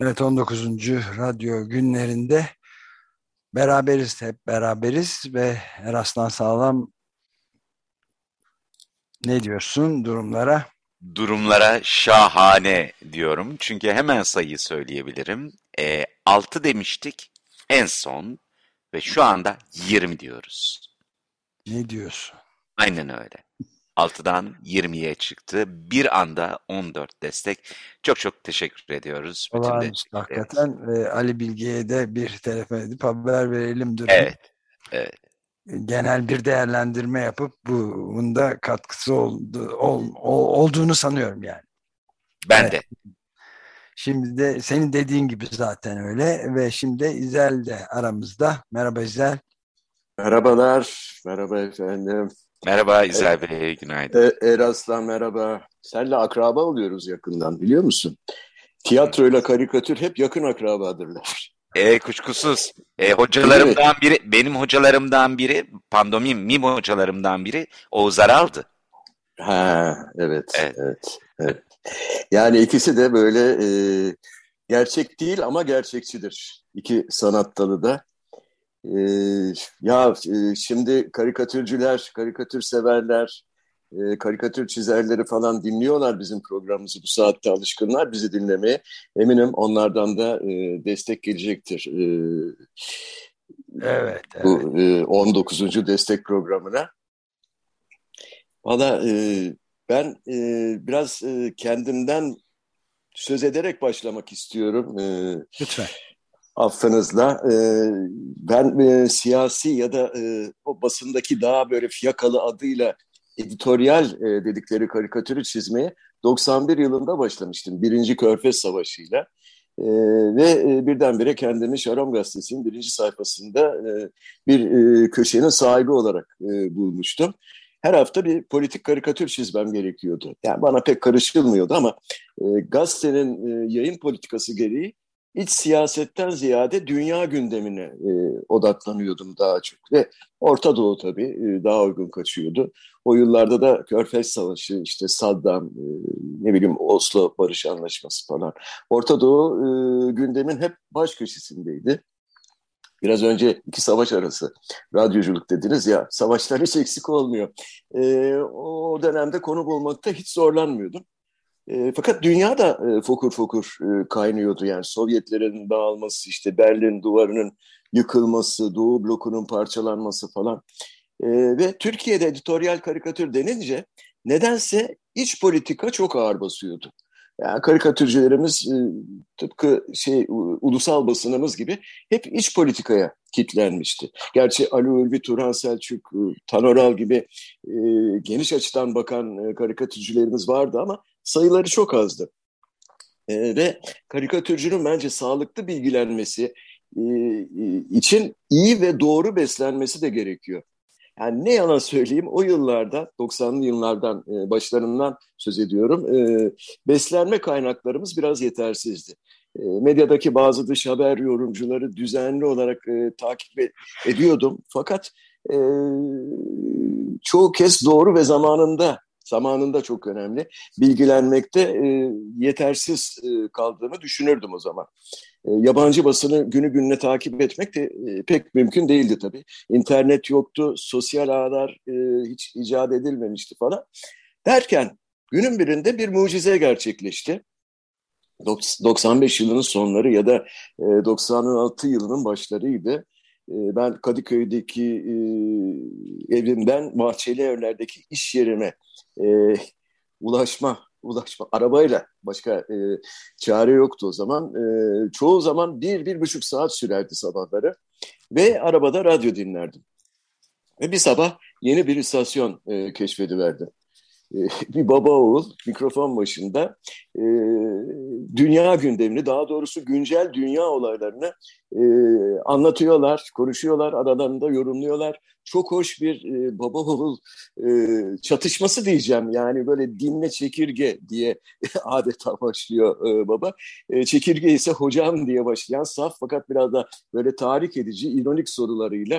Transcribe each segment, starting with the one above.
Evet 19. radyo günlerinde beraberiz hep beraberiz ve Eraslan Sağlam ne diyorsun durumlara? Durumlara şahane diyorum. Çünkü hemen sayıyı söyleyebilirim. E, 6 demiştik en son ve şu anda 20 diyoruz. Ne diyorsun? Aynen öyle. 6'dan 20'ye çıktı. Bir anda 14 destek. Çok çok teşekkür ediyoruz. Olağanüstü hakikaten. Ve Ali Bilge'ye de bir telefon edip haber verelim durum. Evet. evet. Genel bir değerlendirme yapıp bunda katkısı oldu, ol, ol, olduğunu sanıyorum yani. Ben evet. de. Şimdi de senin dediğin gibi zaten öyle ve şimdi İzel de aramızda. Merhaba İzel. Merhabalar. Merhaba efendim. Merhaba İzel Bey, günaydın. E, Eraslan merhaba. Senle akraba oluyoruz yakından biliyor musun? Tiyatroyla karikatür hep yakın akrabadırlar. E, kuşkusuz. E, hocalarımdan biri, benim hocalarımdan biri, pandomim, mim hocalarımdan biri Oğuz Aral'dı. Ha, evet, evet, evet, evet. Yani ikisi de böyle e, gerçek değil ama gerçekçidir. İki sanat dalı da. Ee, ya e, şimdi karikatürcüler, karikatür severler, e, karikatür çizerleri falan dinliyorlar bizim programımızı. Bu saatte alışkınlar bizi dinlemeye. Eminim onlardan da e, destek gelecektir. E, evet, evet. Bu e, 19. destek programına. Valla e, ben e, biraz e, kendimden söz ederek başlamak istiyorum. E, Lütfen affınızla e, ben e, siyasi ya da e, o basındaki daha böyle fiyakalı adıyla editoryal e, dedikleri karikatürü çizmeye 91 yılında başlamıştım. Birinci Körfez Savaşı'yla. E, ve e, birdenbire kendimi Şaram Gazetesi'nin birinci sayfasında e, bir e, köşenin sahibi olarak e, bulmuştum. Her hafta bir politik karikatür çizmem gerekiyordu. Yani bana pek karışılmıyordu ama e, gazetenin e, yayın politikası gereği iç siyasetten ziyade dünya gündemine e, odaklanıyordum daha çok. Ve Orta Doğu tabii e, daha uygun kaçıyordu. O yıllarda da Körfez Savaşı, işte Saddam, e, ne bileyim Oslo Barış Anlaşması falan. Orta Doğu e, gündemin hep baş köşesindeydi. Biraz önce iki savaş arası radyoculuk dediniz ya, savaşlar hiç eksik olmuyor. E, o dönemde konu bulmakta hiç zorlanmıyordum. E, fakat dünya da e, fokur fokur e, kaynıyordu yani Sovyetlerin dağılması işte Berlin duvarının yıkılması, Doğu blokunun parçalanması falan. E, ve Türkiye'de editoryal karikatür denince nedense iç politika çok ağır basıyordu. Yani karikatürcülerimiz e, tıpkı şey ulusal basınımız gibi hep iç politikaya kitlenmişti. Gerçi Ali Ulvi, Turhan Selçuk, e, Tanoral gibi e, geniş açıdan bakan e, karikatürcülerimiz vardı ama sayıları çok azdı. E, ve karikatürcünün bence sağlıklı bilgilenmesi e, e, için iyi ve doğru beslenmesi de gerekiyor. Yani ne yalan söyleyeyim o yıllarda 90'lı yıllardan e, başlarından söz ediyorum. E, beslenme kaynaklarımız biraz yetersizdi. E, medyadaki bazı dış haber yorumcuları düzenli olarak e, takip ediyordum. Fakat e, çoğu kez doğru ve zamanında zamanında çok önemli. Bilgilenmekte e, yetersiz e, kaldığımı düşünürdüm o zaman. E, yabancı basını günü gününe takip etmek de e, pek mümkün değildi tabii. İnternet yoktu, sosyal ağlar e, hiç icat edilmemişti falan. Derken günün birinde bir mucize gerçekleşti. 95 yılının sonları ya da 96 yılının başlarıydı. Ben Kadıköy'deki evimden Bahçeli Evler'deki iş yerime ulaşma ulaşma arabayla başka e, çare yoktu o zaman. E, çoğu zaman bir, bir buçuk saat sürerdi sabahları ve arabada radyo dinlerdim. Ve bir sabah yeni bir istasyon e, keşfediverdim. E, bir baba oğul mikrofon başında e, dünya gündemini daha doğrusu güncel dünya olaylarını e, anlatıyorlar, konuşuyorlar, aralarında yorumluyorlar. Çok hoş bir e, baba oğul e, çatışması diyeceğim. Yani böyle dinle çekirge diye adeta başlıyor e, baba. E, çekirge ise hocam diye başlayan saf fakat biraz da böyle tahrik edici, ironik sorularıyla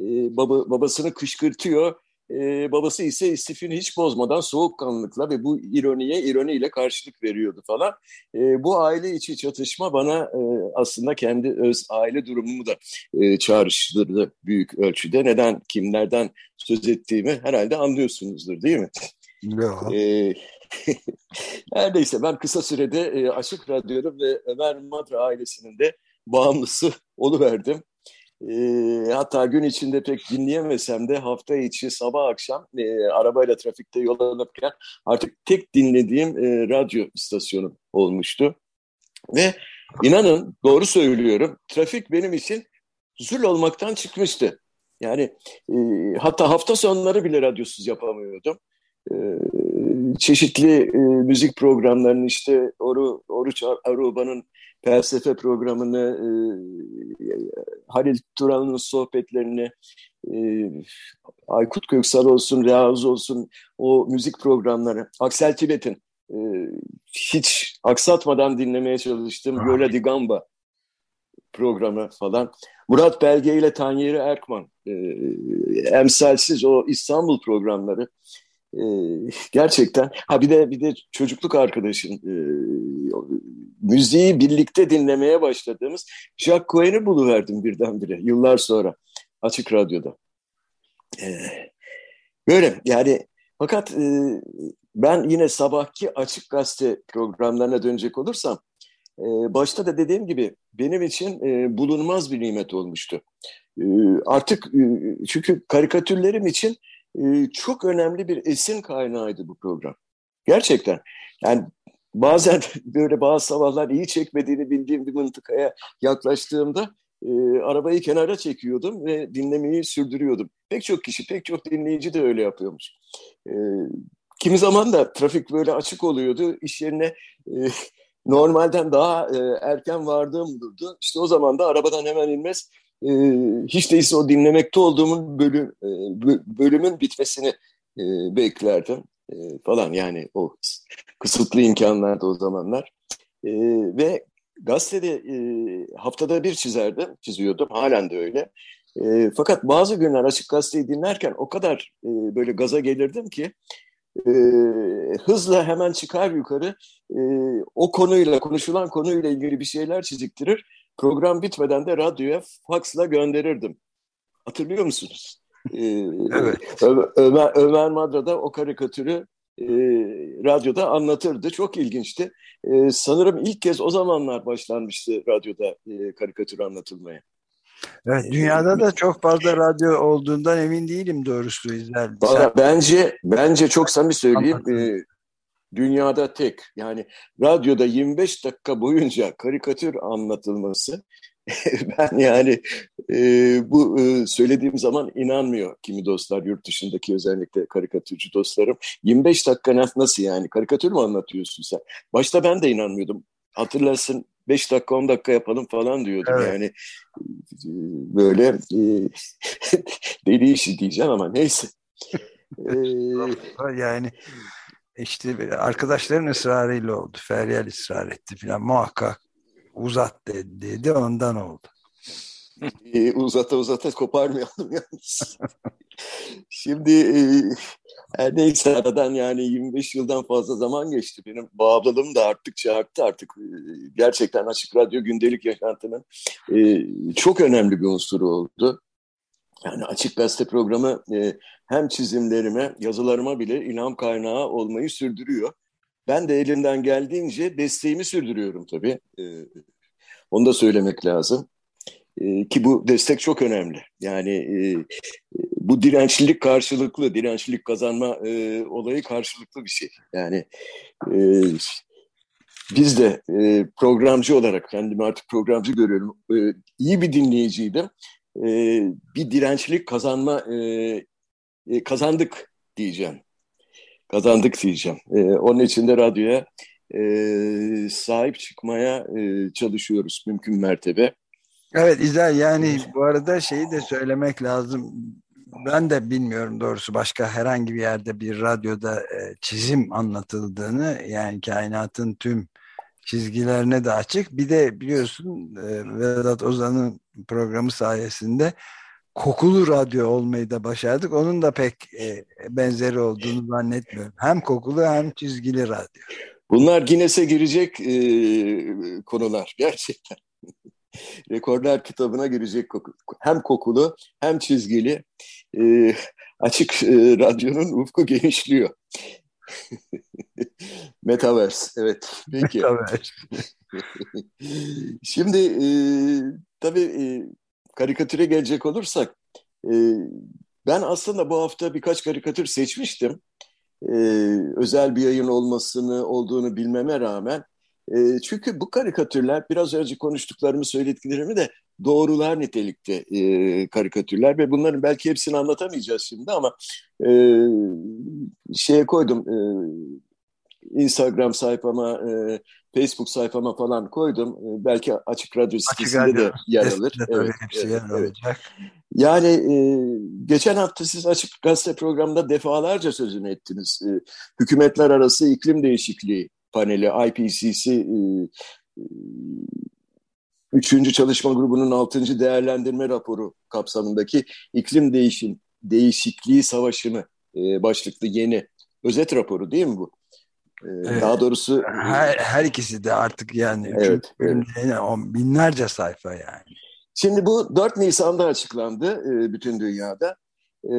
e, baba, babasını kışkırtıyor E, babası ise istifini hiç bozmadan soğukkanlılıkla ve bu ironiye ironiyle karşılık veriyordu falan. E, bu aile içi çatışma bana e, aslında kendi öz aile durumumu da e, çağrıştırdı büyük ölçüde. Neden, kimlerden söz ettiğimi herhalde anlıyorsunuzdur değil mi? Yok. E, her neyse ben kısa sürede e, Açık Radyo'nun ve Ömer Madra ailesinin de bağımlısı oluverdim. E, hatta gün içinde pek dinleyemesem de hafta içi sabah akşam e, arabayla trafikte yol alırken artık tek dinlediğim e, radyo istasyonu olmuştu. Ve inanın doğru söylüyorum trafik benim için zul olmaktan çıkmıştı. Yani e, hatta hafta sonları bile radyosuz yapamıyordum. E, çeşitli e, müzik programlarını işte Oru, Oruç Aruba'nın felsefe programını, e, Halil Turan'ın sohbetlerini, e, Aykut Köksal olsun, Reaz olsun o müzik programları, Aksel Tibet'in e, hiç aksatmadan dinlemeye çalıştığım Yola di Gamba programı falan. Murat Belge ile Tanyeri Erkman, e, emsalsiz o İstanbul programları. E, gerçekten ha bir de bir de çocukluk arkadaşım e, müziği birlikte dinlemeye başladığımız Jack Cohen'i buluverdim birdenbire yıllar sonra Açık Radyo'da. E, böyle yani fakat e, ben yine sabahki Açık Gazete programlarına dönecek olursam e, başta da dediğim gibi benim için bulunmaz bir nimet olmuştu. Artık çünkü karikatürlerim için ee, çok önemli bir esin kaynağıydı bu program. Gerçekten. Yani bazen böyle bazı sabahlar iyi çekmediğini bildiğim bir mıntıkaya yaklaştığımda e, arabayı kenara çekiyordum ve dinlemeyi sürdürüyordum. Pek çok kişi, pek çok dinleyici de öyle yapıyormuş. E, kimi zaman da trafik böyle açık oluyordu. İş yerine e, normalden daha e, erken vardığım durdu. İşte o zaman da arabadan hemen inmez e, hiç değilse o dinlemekte olduğumun bölüm, e, bölümün bitmesini e, beklerdim e, falan yani o kısıtlı imkanlarda o zamanlar. E, ve gazetede e, haftada bir çizerdim, çiziyordum halen de öyle. E, fakat bazı günler açık gazeteyi dinlerken o kadar e, böyle gaza gelirdim ki e, hızla hemen çıkar yukarı e, o konuyla konuşulan konuyla ilgili bir şeyler çiziktirir program bitmeden de radyoya faksla gönderirdim. Hatırlıyor musunuz? Ee, evet. Ömer, Ömer Madra da o karikatürü e, radyoda anlatırdı. Çok ilginçti. E, sanırım ilk kez o zamanlar başlanmıştı radyoda e, karikatür anlatılmaya. Evet, dünyada da çok fazla radyo olduğundan emin değilim doğrusu İzel. Sen... Bence bence çok samimi söyleyeyim. E, dünyada tek. Yani radyoda 25 dakika boyunca karikatür anlatılması ben yani e, bu e, söylediğim zaman inanmıyor kimi dostlar yurt dışındaki özellikle karikatürcü dostlarım. 25 dakika nasıl yani karikatür mü anlatıyorsun sen? Başta ben de inanmıyordum. Hatırlarsın 5 dakika 10 dakika yapalım falan diyordum evet. yani böyle e, deli işi diyeceğim ama neyse. ee, yani işte arkadaşların ısrarıyla oldu. Feryal ısrar etti falan muhakkak uzat dedi, dedi ondan oldu. e, uzata uzata koparmayalım yalnız. Şimdi e, her neyse aradan yani 25 yıldan fazla zaman geçti. Benim bağımlılığım da arttıkça arttı artık. E, gerçekten Açık Radyo gündelik yaşantının e, çok önemli bir unsuru oldu. Yani Açık Gazete programı e, hem çizimlerime, yazılarıma bile ilham kaynağı olmayı sürdürüyor. Ben de elimden geldiğince desteğimi sürdürüyorum tabii. E, onu da söylemek lazım. E, ki bu destek çok önemli. Yani e, bu dirençlilik karşılıklı, dirençlilik kazanma e, olayı karşılıklı bir şey. Yani e, biz de e, programcı olarak kendimi artık programcı görüyorum. E, iyi bir dinleyiciydim. E, bir dirençlilik kazanma e, e, kazandık diyeceğim. Kazandık diyeceğim. E, onun için de radyoya e, sahip çıkmaya e, çalışıyoruz mümkün mertebe. Evet İzel yani bu arada şeyi de söylemek lazım. Ben de bilmiyorum doğrusu başka herhangi bir yerde bir radyoda e, çizim anlatıldığını yani kainatın tüm çizgilerine de açık. Bir de biliyorsun e, Vedat Ozan'ın programı sayesinde kokulu radyo olmayı da başardık. Onun da pek e, benzeri olduğunu zannetmiyorum. Hem kokulu hem çizgili radyo. Bunlar Guinness'e girecek e, konular gerçekten. Rekorlar kitabına girecek koku. hem kokulu hem çizgili e, açık e, radyonun ufku genişliyor. Metaverse, evet. Peki. Metaverse. Şimdi e, tabii e, karikatüre gelecek olursak, e, ben aslında bu hafta birkaç karikatür seçmiştim. E, özel bir yayın olmasını olduğunu bilmeme rağmen. E, çünkü bu karikatürler biraz önce konuştuklarımı söylediklerimi de doğrular nitelikte e, karikatürler ve bunların belki hepsini anlatamayacağız şimdi ama e, şeye koydum e, Instagram sayfama, e, Facebook sayfama falan koydum. E, belki Açık Radyo sitesinde de yer alır. De evet, hepsi evet, yer evet. Yani e, geçen hafta siz Açık Gazete programında defalarca sözünü ettiniz. E, hükümetler arası iklim değişikliği paneli IPCC e, e, Üçüncü Çalışma Grubu'nun altıncı değerlendirme raporu kapsamındaki iklim değişim, değişikliği savaşını e, başlıklı yeni özet raporu değil mi bu? E, evet. Daha doğrusu her, her ikisi de artık yani evet, evet. binlerce sayfa yani. Şimdi bu 4 Nisan'da açıklandı e, bütün dünyada e,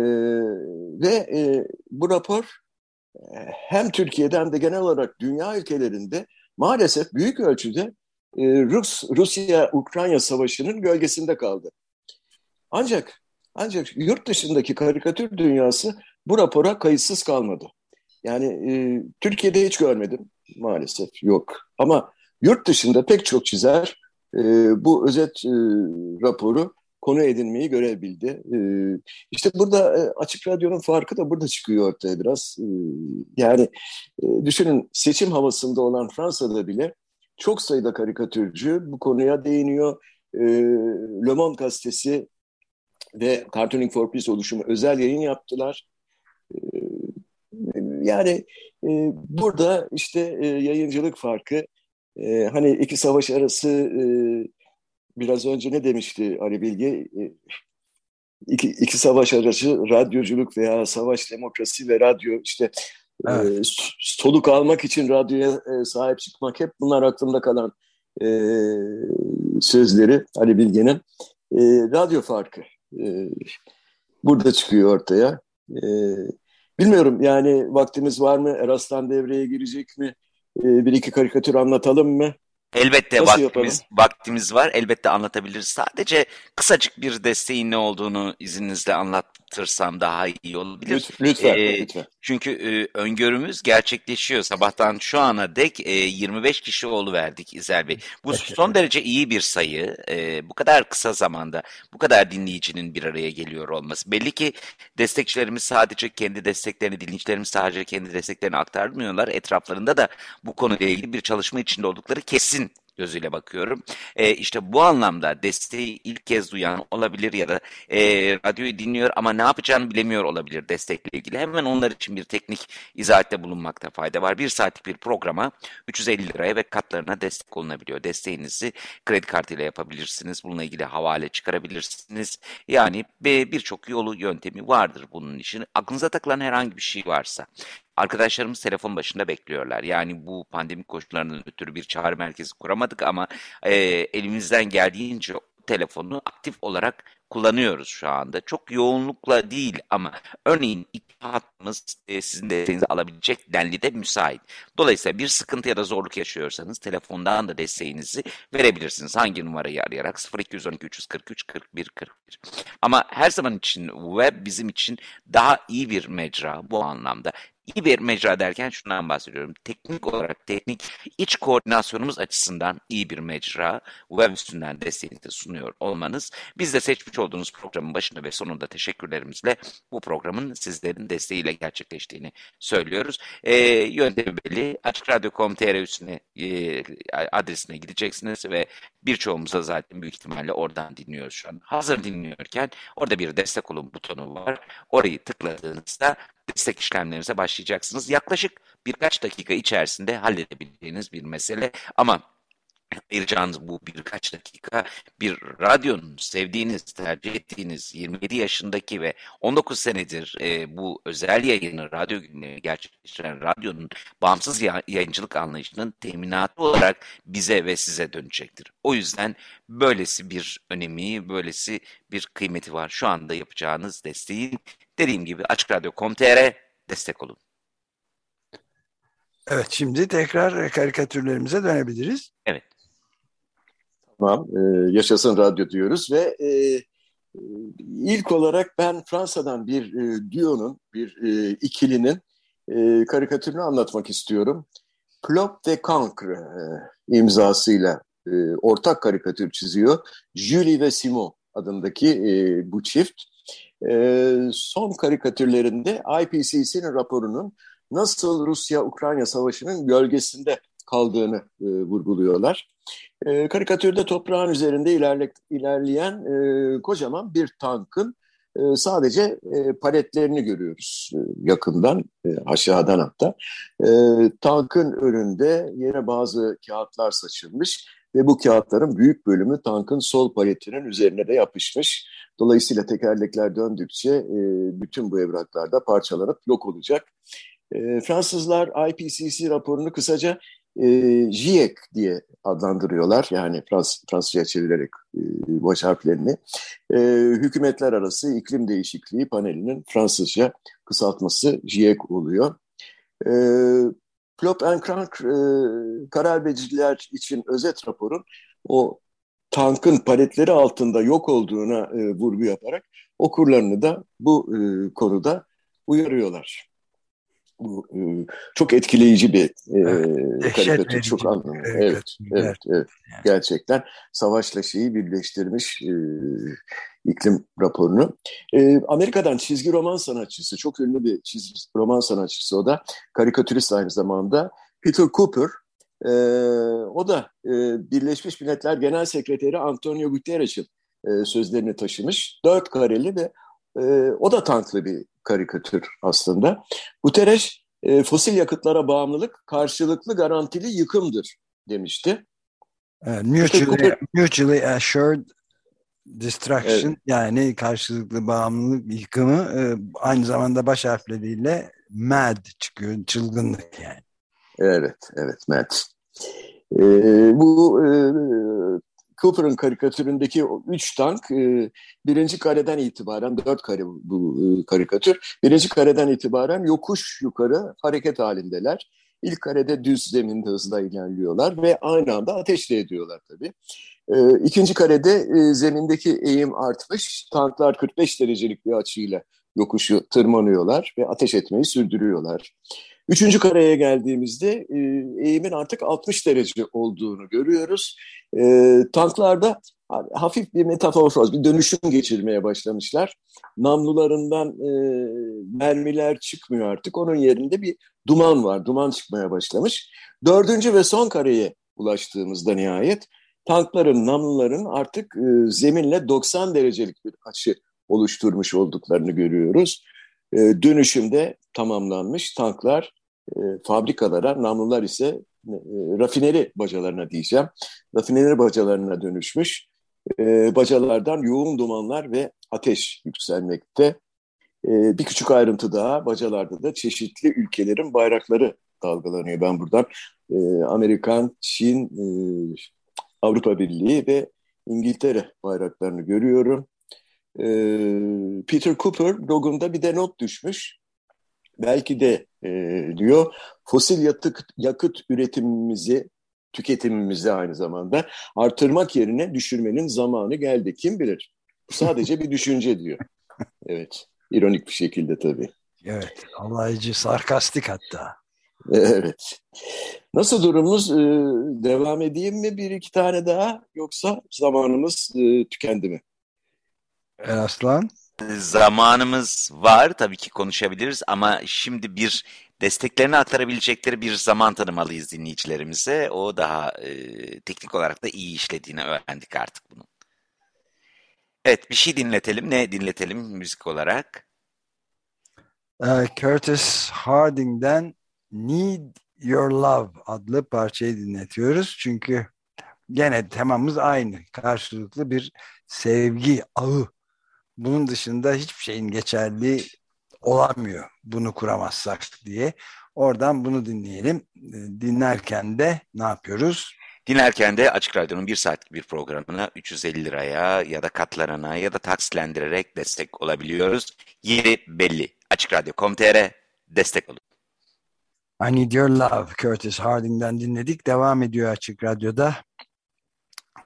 ve e, bu rapor hem Türkiye'de hem de genel olarak dünya ülkelerinde maalesef büyük ölçüde Rus Rusya-Ukrayna savaşının gölgesinde kaldı. Ancak ancak yurt dışındaki karikatür dünyası bu rapora kayıtsız kalmadı. Yani e, Türkiye'de hiç görmedim maalesef yok. Ama yurt dışında pek çok çizer e, bu özet e, raporu konu edinmeyi görebildi. E, işte burada e, Açık Radyo'nun farkı da burada çıkıyor ortaya biraz. E, yani e, düşünün seçim havasında olan Fransa'da bile çok sayıda karikatürcü bu konuya değiniyor. E, Le Monde gazetesi ve Cartooning for Peace oluşumu özel yayın yaptılar. E, yani e, burada işte e, yayıncılık farkı, e, hani iki savaş arası e, biraz önce ne demişti Ali Bilge? E, iki, iki savaş arası radyoculuk veya savaş demokrasi ve radyo işte Evet. E, soluk almak için radyoya e, sahip çıkmak hep bunlar aklımda kalan e, sözleri Ali Bilge'nin. E, radyo farkı e, burada çıkıyor ortaya. E, bilmiyorum yani vaktimiz var mı? Eraslan devreye girecek mi? E, bir iki karikatür anlatalım mı? Elbette vaktimiz, vaktimiz var. Elbette anlatabiliriz. Sadece kısacık bir desteğin ne olduğunu izninizle anlatırsam daha iyi olabilir. Lütfen. Ee, lütfen. Çünkü e, öngörümüz gerçekleşiyor. Sabahtan şu ana dek e, 25 kişi verdik İzel Bey. Bu son derece iyi bir sayı. E, bu kadar kısa zamanda bu kadar dinleyicinin bir araya geliyor olması. Belli ki destekçilerimiz sadece kendi desteklerini, dinleyicilerimiz sadece kendi desteklerini aktarmıyorlar. Etraflarında da bu konuyla ilgili bir çalışma içinde oldukları kesin gözüyle bakıyorum. E, işte bu anlamda desteği ilk kez duyan olabilir ya da e, radyoyu dinliyor ama ne yapacağını bilemiyor olabilir destekle ilgili. Hemen onlar için bir teknik izahatte bulunmakta fayda var. Bir saatlik bir programa 350 liraya ve katlarına destek olunabiliyor. Desteğinizi kredi kartıyla yapabilirsiniz. Bununla ilgili havale çıkarabilirsiniz. Yani birçok yolu yöntemi vardır bunun için. Aklınıza takılan herhangi bir şey varsa Arkadaşlarımız telefon başında bekliyorlar. Yani bu pandemik koşullarından ötürü bir çağrı merkezi kuramadık ama e, elimizden geldiğince telefonu aktif olarak kullanıyoruz şu anda. Çok yoğunlukla değil ama örneğin iki hattımız e, sizin desteğinizi alabilecek denli de müsait. Dolayısıyla bir sıkıntı ya da zorluk yaşıyorsanız telefondan da desteğinizi verebilirsiniz. Hangi numarayı arayarak 0212 343 41 41. Ama her zaman için web bizim için daha iyi bir mecra bu anlamda iyi bir mecra derken şundan bahsediyorum. Teknik olarak teknik iç koordinasyonumuz açısından iyi bir mecra. Web üstünden desteğinizi sunuyor olmanız. Biz de seçmiş olduğunuz programın başında ve sonunda teşekkürlerimizle bu programın sizlerin desteğiyle gerçekleştiğini söylüyoruz. E, yöntemi belli. Açıkradyo.com.tr üstüne e, adresine gideceksiniz ve birçoğumuz da zaten büyük ihtimalle oradan dinliyoruz şu an. Hazır dinliyorken orada bir destek olun butonu var. Orayı tıkladığınızda destek işlemlerinize başlayacaksınız. Yaklaşık birkaç dakika içerisinde halledebileceğiniz bir mesele ama ayıracağınız bu birkaç dakika bir radyonun sevdiğiniz, tercih ettiğiniz 27 yaşındaki ve 19 senedir e, bu özel yayını, radyo günleri gerçekleştiren radyonun bağımsız yayıncılık anlayışının teminatı olarak bize ve size dönecektir. O yüzden böylesi bir önemi, böylesi bir kıymeti var. Şu anda yapacağınız desteğin dediğim gibi açıkradyo.com.tr destek olun. Evet şimdi tekrar karikatürlerimize dönebiliriz. Evet. Tamam, e, yaşasın radyo diyoruz ve e, e, ilk olarak ben Fransa'dan bir e, duo'nun, bir e, ikilinin e, karikatürünü anlatmak istiyorum. Plop de Cancre e, imzasıyla e, ortak karikatür çiziyor. Julie ve Simon adındaki e, bu çift. E, son karikatürlerinde IPCC'nin raporunun nasıl Rusya-Ukrayna savaşının gölgesinde kaldığını e, vurguluyorlar. E, karikatürde toprağın üzerinde ilerle, ilerleyen e, kocaman bir tankın e, sadece e, paletlerini görüyoruz e, yakından, e, aşağıdan hatta. E, tankın önünde yine bazı kağıtlar saçılmış ve bu kağıtların büyük bölümü tankın sol paletinin üzerine de yapışmış. Dolayısıyla tekerlekler döndükçe e, bütün bu evraklar da parçalanıp yok olacak. E, Fransızlar IPCC raporunu kısaca e, GIEC diye adlandırıyorlar. Yani Frans, Fransızca çevirerek e, baş harflerini. E, hükümetler arası iklim değişikliği panelinin Fransızca kısaltması GIEC oluyor. E, Plop and Crank e, karar vericiler için özet raporun o tankın paletleri altında yok olduğuna e, vurgu yaparak okurlarını da bu e, konuda uyarıyorlar bu e, çok etkileyici bir e, karikatür, çok anlamlı. Evet, evet, evet, evet. Yani. Gerçekten savaşla şeyi birleştirmiş e, iklim raporunu. E, Amerika'dan çizgi roman sanatçısı, çok ünlü bir çizgi roman sanatçısı o da, karikatürist aynı zamanda. Peter Cooper, e, o da e, Birleşmiş Milletler Genel Sekreteri Antonio Guterres'in e, sözlerini taşımış. Dört kareli ve e, o da tanklı bir karikatür aslında. Guterres e, fosil yakıtlara bağımlılık karşılıklı garantili yıkımdır demişti. Evet, mutually, mutually assured destruction evet. yani karşılıklı bağımlılık yıkımı e, aynı zamanda baş harfleriyle mad çıkıyor çılgınlık yani. Evet, evet mad. E, bu e, Cooper'ın karikatüründeki o üç tank e, birinci kareden itibaren, dört kare bu e, karikatür, birinci kareden itibaren yokuş yukarı hareket halindeler. İlk karede düz zeminde hızla ilerliyorlar ve aynı anda ateş de ediyorlar tabii. E, ikinci karede e, zemindeki eğim artmış, tanklar 45 derecelik bir açıyla yokuşu tırmanıyorlar ve ateş etmeyi sürdürüyorlar. Üçüncü kareye geldiğimizde e, eğimin artık 60 derece olduğunu görüyoruz. E, tanklarda hafif bir metamorfoz, bir dönüşüm geçirmeye başlamışlar. Namlularından e, mermiler çıkmıyor artık. Onun yerinde bir duman var, duman çıkmaya başlamış. Dördüncü ve son kareye ulaştığımızda nihayet tankların, namluların artık e, zeminle 90 derecelik bir açı oluşturmuş olduklarını görüyoruz. E, dönüşümde tamamlanmış tanklar e, fabrikalara, namlular ise e, rafineri bacalarına diyeceğim. Rafineri bacalarına dönüşmüş. E, bacalardan yoğun dumanlar ve ateş yükselmekte. Bir küçük ayrıntı daha, bacalarda da çeşitli ülkelerin bayrakları dalgalanıyor. Ben buradan Amerikan, Çin, Avrupa Birliği ve İngiltere bayraklarını görüyorum. Peter Cooper blogunda bir de not düşmüş belki de e, diyor fosil yatık, yakıt üretimimizi tüketimimizi aynı zamanda artırmak yerine düşürmenin zamanı geldi. Kim bilir? Bu sadece bir düşünce diyor. Evet. ironik bir şekilde tabii. Evet. Alaycı, sarkastik hatta. Evet. Nasıl durumumuz? Ee, devam edeyim mi bir iki tane daha yoksa zamanımız e, tükendi mi? Aslan? Zamanımız var tabii ki konuşabiliriz ama şimdi bir desteklerini aktarabilecekleri bir zaman tanımalıyız dinleyicilerimize. O daha e, teknik olarak da iyi işlediğini öğrendik artık bunu. Evet bir şey dinletelim. Ne dinletelim müzik olarak? Uh, Curtis Harding'den Need Your Love adlı parçayı dinletiyoruz. Çünkü gene temamız aynı. Karşılıklı bir sevgi ağı. Bunun dışında hiçbir şeyin geçerli olamıyor bunu kuramazsak diye. Oradan bunu dinleyelim. Dinlerken de ne yapıyoruz? Dinlerken de Açık Radyo'nun bir saatlik bir programına 350 liraya ya da katlarına ya da taksilendirerek destek olabiliyoruz. Yeri belli. Açık Radyo.com.tr destek olun. I Need Your Love Curtis Harding'den dinledik. Devam ediyor Açık Radyo'da.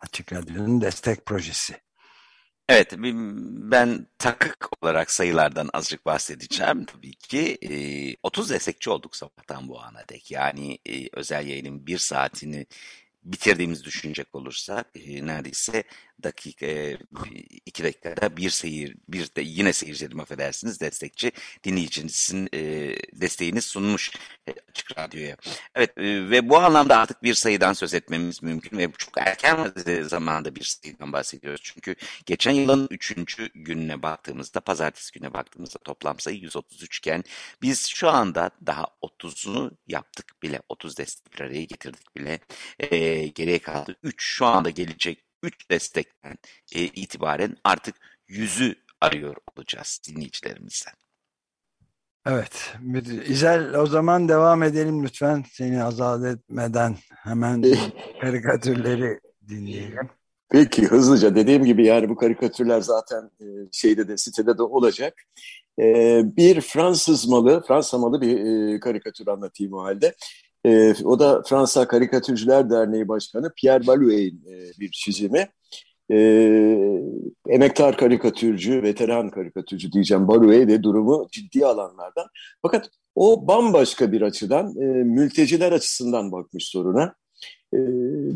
Açık Radyo'nun destek projesi. Evet, ben takık olarak sayılardan azıcık bahsedeceğim. Tabii ki 30 destekçi olduk sabahtan bu ana dek. Yani özel yayının bir saatini bitirdiğimiz düşünecek olursak neredeyse dakika iki dakikada bir seyir bir de yine seyircilerim affedersiniz destekçi dinleyicinizin desteğini sunmuş açık radyoya. Evet e, ve bu anlamda artık bir sayıdan söz etmemiz mümkün ve çok erken zamanda bir sayıdan bahsediyoruz. Çünkü geçen yılın üçüncü gününe baktığımızda pazartesi gününe baktığımızda toplam sayı 133 iken biz şu anda daha 30'unu yaptık bile 30 destek bir araya getirdik bile e, geriye kaldı 3 şu anda gelecek 3 destekten e, itibaren artık yüzü arıyor olacağız dinleyicilerimizden. Evet. İzel o zaman devam edelim lütfen. Seni azat etmeden hemen karikatürleri dinleyelim. Peki hızlıca dediğim gibi yani bu karikatürler zaten e, şeyde de sitede de olacak. E, bir Fransız malı, Fransa malı bir e, karikatür anlatayım o halde. O da Fransa Karikatürcüler Derneği Başkanı Pierre Balouet'in bir çizimi. E, emektar karikatürcü, veteran karikatürcü diyeceğim Balouet de durumu ciddi alanlardan. Fakat o bambaşka bir açıdan, e, mülteciler açısından bakmış soruna. E,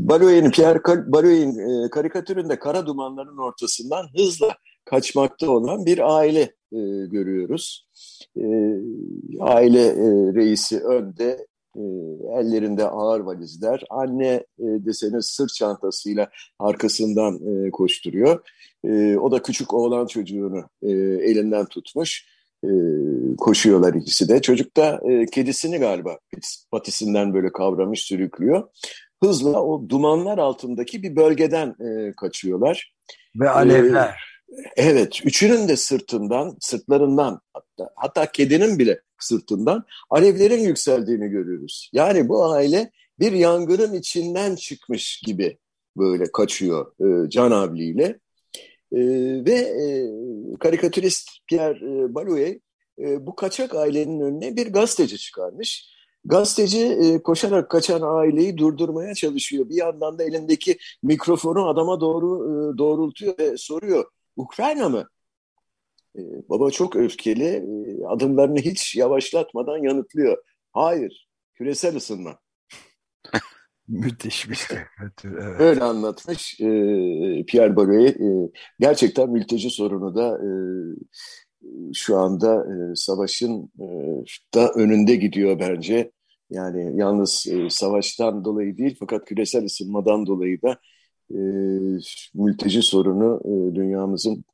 Balouet'in, Pierre Balouet'in e, karikatüründe kara dumanların ortasından hızla kaçmakta olan bir aile e, görüyoruz. E, aile e, reisi önde, e, ellerinde ağır valizler. Anne e, deseniz sırt çantasıyla arkasından e, koşturuyor. E, o da küçük oğlan çocuğunu e, elinden tutmuş. E, koşuyorlar ikisi de. Çocuk da e, kedisini galiba patisinden böyle kavramış, sürüklüyor. Hızla o dumanlar altındaki bir bölgeden e, kaçıyorlar. Ve alevler. E, evet, üçünün de sırtından, sırtlarından hatta, hatta kedinin bile sırtından alevlerin yükseldiğini görüyoruz. Yani bu aile bir yangının içinden çıkmış gibi böyle kaçıyor e, Can Avli E, ve e, karikatürist Pierre e, Balouet e, bu kaçak ailenin önüne bir gazeteci çıkarmış. Gazeteci e, koşarak kaçan aileyi durdurmaya çalışıyor. Bir yandan da elindeki mikrofonu adama doğru e, doğrultuyor ve soruyor. Ukrayna mı? Ee, baba çok öfkeli, ee, adımlarını hiç yavaşlatmadan yanıtlıyor. Hayır, küresel ısınma. Müthiş bir şey. Evet. Öyle anlatmış e, Pierre Barouet. E, gerçekten mülteci sorunu da e, şu anda e, savaşın e, da önünde gidiyor bence. Yani yalnız e, savaştan dolayı değil fakat küresel ısınmadan dolayı da e, mülteci sorunu e, dünyamızın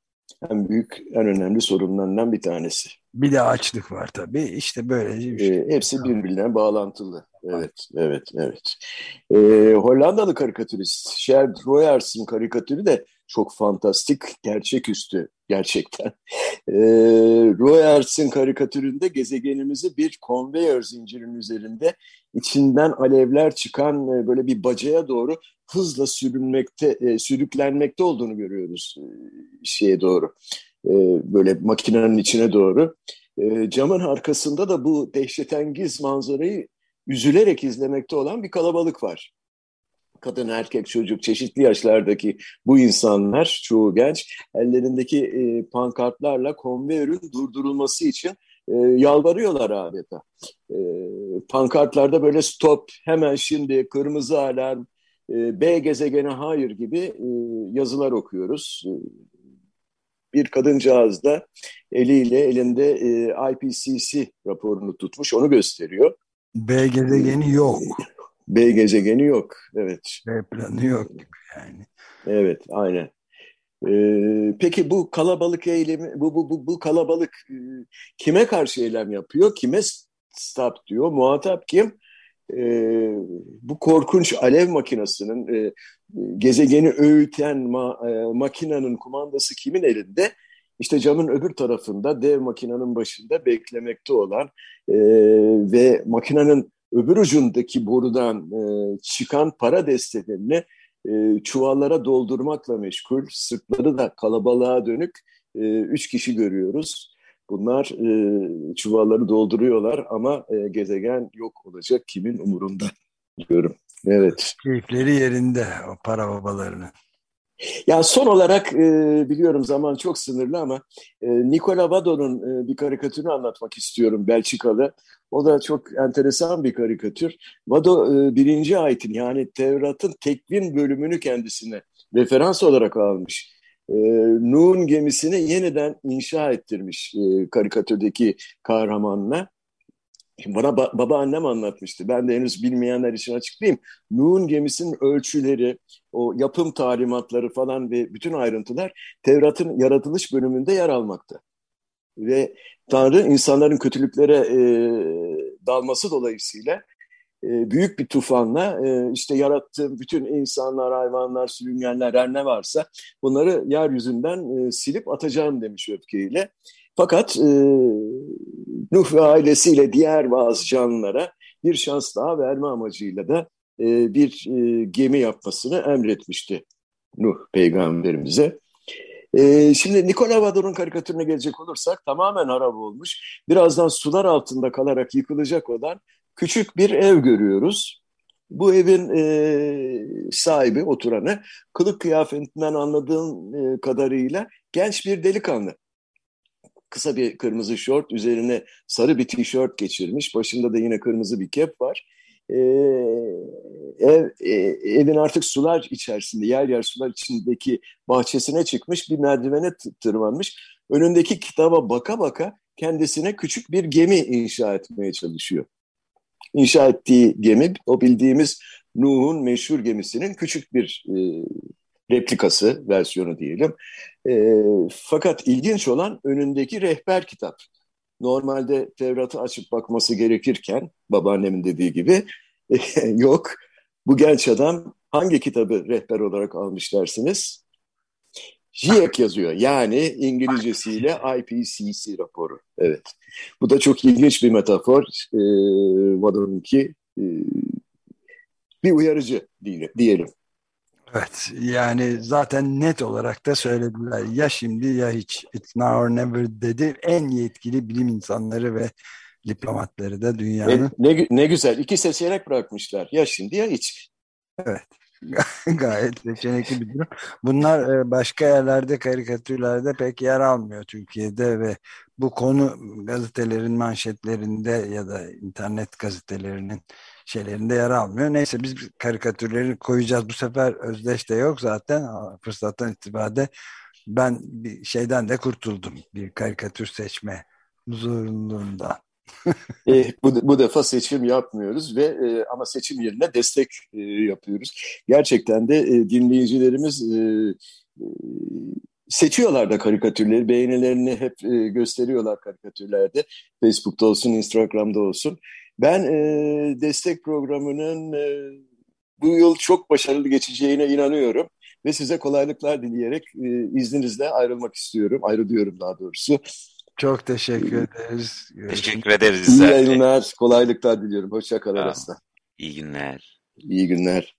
en büyük, en önemli sorunlarından bir tanesi. Bir de açlık var tabii. İşte böylece bir şey. E, hepsi birbirine bağlantılı. Evet, evet, evet. E, Hollandalı karikatürist Sherd Royers'ın karikatürü de çok fantastik, gerçeküstü gerçekten. E, Royers'ın karikatüründe gezegenimizi bir konveyör zincirinin üzerinde içinden alevler çıkan e, böyle bir bacaya doğru hızla sürünmekte, e, sürüklenmekte olduğunu görüyoruz e, şeye doğru. E, böyle makinenin içine doğru. E, camın arkasında da bu dehşetengiz manzarayı üzülerek izlemekte olan bir kalabalık var. Kadın, erkek, çocuk, çeşitli yaşlardaki bu insanlar, çoğu genç, ellerindeki e, pankartlarla konveyörün durdurulması için e, yalvarıyorlar adeta. E, pankartlarda böyle stop, hemen şimdi, kırmızı alarm, e, B gezegene hayır gibi e, yazılar okuyoruz. E, bir kadıncağız da eliyle elinde e, IPCC raporunu tutmuş, onu gösteriyor. B gezegeni yok. B gezegeni yok, evet. B planı yok yani. Evet, aynen. Ee, peki bu kalabalık eylemi, bu, bu, bu, bu kalabalık e, kime karşı eylem yapıyor? Kime stop diyor? Muhatap kim? e, bu korkunç alev makinasının e, gezegeni öğüten ma, e, makinanın kumandası kimin elinde? İşte camın öbür tarafında dev makinanın başında beklemekte olan e, ve makinanın öbür ucundaki borudan e, çıkan para destelerini e, çuvallara doldurmakla meşgul. Sırtları da kalabalığa dönük e, üç kişi görüyoruz. Bunlar e, çuvalları dolduruyorlar ama e, gezegen yok olacak kimin umurunda diyorum. Evet. Keyifleri yerinde o para babalarının. Ya son olarak e, biliyorum zaman çok sınırlı ama e, Nicola Vado'nun e, bir karikatürünü anlatmak istiyorum Belçikalı. O da çok enteresan bir karikatür. Vado e, birinci ayetin yani Tevrat'ın tekvin bölümünü kendisine referans olarak almış. E, Nuh'un gemisini yeniden inşa ettirmiş e, karikatürdeki kahramanla. Bana ba babaannem anlatmıştı. Ben de henüz bilmeyenler için açıklayayım. Nuh'un gemisinin ölçüleri, o yapım talimatları falan ve bütün ayrıntılar Tevrat'ın yaratılış bölümünde yer almakta. Ve Tanrı insanların kötülüklere e, dalması dolayısıyla büyük bir tufanla e, işte yarattığı bütün insanlar, hayvanlar, sürüngenler her ne varsa bunları yeryüzünden e, silip atacağım demiş öfkeyle. Fakat e, Nuh ve ailesiyle diğer bazı canlılara bir şans daha verme amacıyla da e, bir e, gemi yapmasını emretmişti Nuh peygamberimize. E, şimdi Nikola Vador'un karikatürüne gelecek olursak tamamen harap olmuş. Birazdan sular altında kalarak yıkılacak olan küçük bir ev görüyoruz. Bu evin e, sahibi, oturanı, kılık kıyafetinden anladığım e, kadarıyla genç bir delikanlı kısa bir kırmızı şort, üzerine sarı bir tişört geçirmiş. Başında da yine kırmızı bir kep var. Ee, ev, e, evin artık sular içerisinde, yer yer sular içindeki bahçesine çıkmış, bir merdivene tırmanmış. Önündeki kitaba baka baka kendisine küçük bir gemi inşa etmeye çalışıyor. İnşa ettiği gemi, o bildiğimiz Nuh'un meşhur gemisinin küçük bir e, replikası, versiyonu diyelim. E, fakat ilginç olan önündeki rehber kitap. Normalde Tevrat'ı açıp bakması gerekirken, babaannemin dediği gibi, yok. Bu genç adam hangi kitabı rehber olarak almış dersiniz? JIEC yazıyor. Yani İngilizcesiyle IPCC raporu. Evet. Bu da çok ilginç bir metafor. E, Vadon'unki e, bir uyarıcı diyelim. Evet yani zaten net olarak da söylediler ya şimdi ya hiç it's now or never dedi en yetkili bilim insanları ve diplomatları da dünyanın. Ne, ne, ne güzel iki seçenek bırakmışlar ya şimdi ya hiç. Evet gayet seçenekli bir durum. Bunlar e, başka yerlerde karikatürlerde pek yer almıyor Türkiye'de ve bu konu gazetelerin manşetlerinde ya da internet gazetelerinin şeylerinde yer almıyor. Neyse biz karikatürleri koyacağız. Bu sefer Özdeş de yok zaten. Fırsattan itibade ben bir şeyden de kurtuldum. Bir karikatür seçme zorunluluğundan. e, bu, bu defa seçim yapmıyoruz ve e, ama seçim yerine destek e, yapıyoruz. Gerçekten de e, dinleyicilerimiz e, e, seçiyorlar da karikatürleri, beğenilerini hep e, gösteriyorlar karikatürlerde. Facebook'ta olsun, Instagram'da olsun. Ben e, destek programının e, bu yıl çok başarılı geçeceğine inanıyorum ve size kolaylıklar dileyerek e, izninizle ayrılmak istiyorum. Ayrılıyorum daha doğrusu. Çok teşekkür ederiz. Teşekkür ederiz. İyi yayınlar, kolaylıklar diliyorum. Hoşçakal Aras'ta. İyi günler. İyi günler.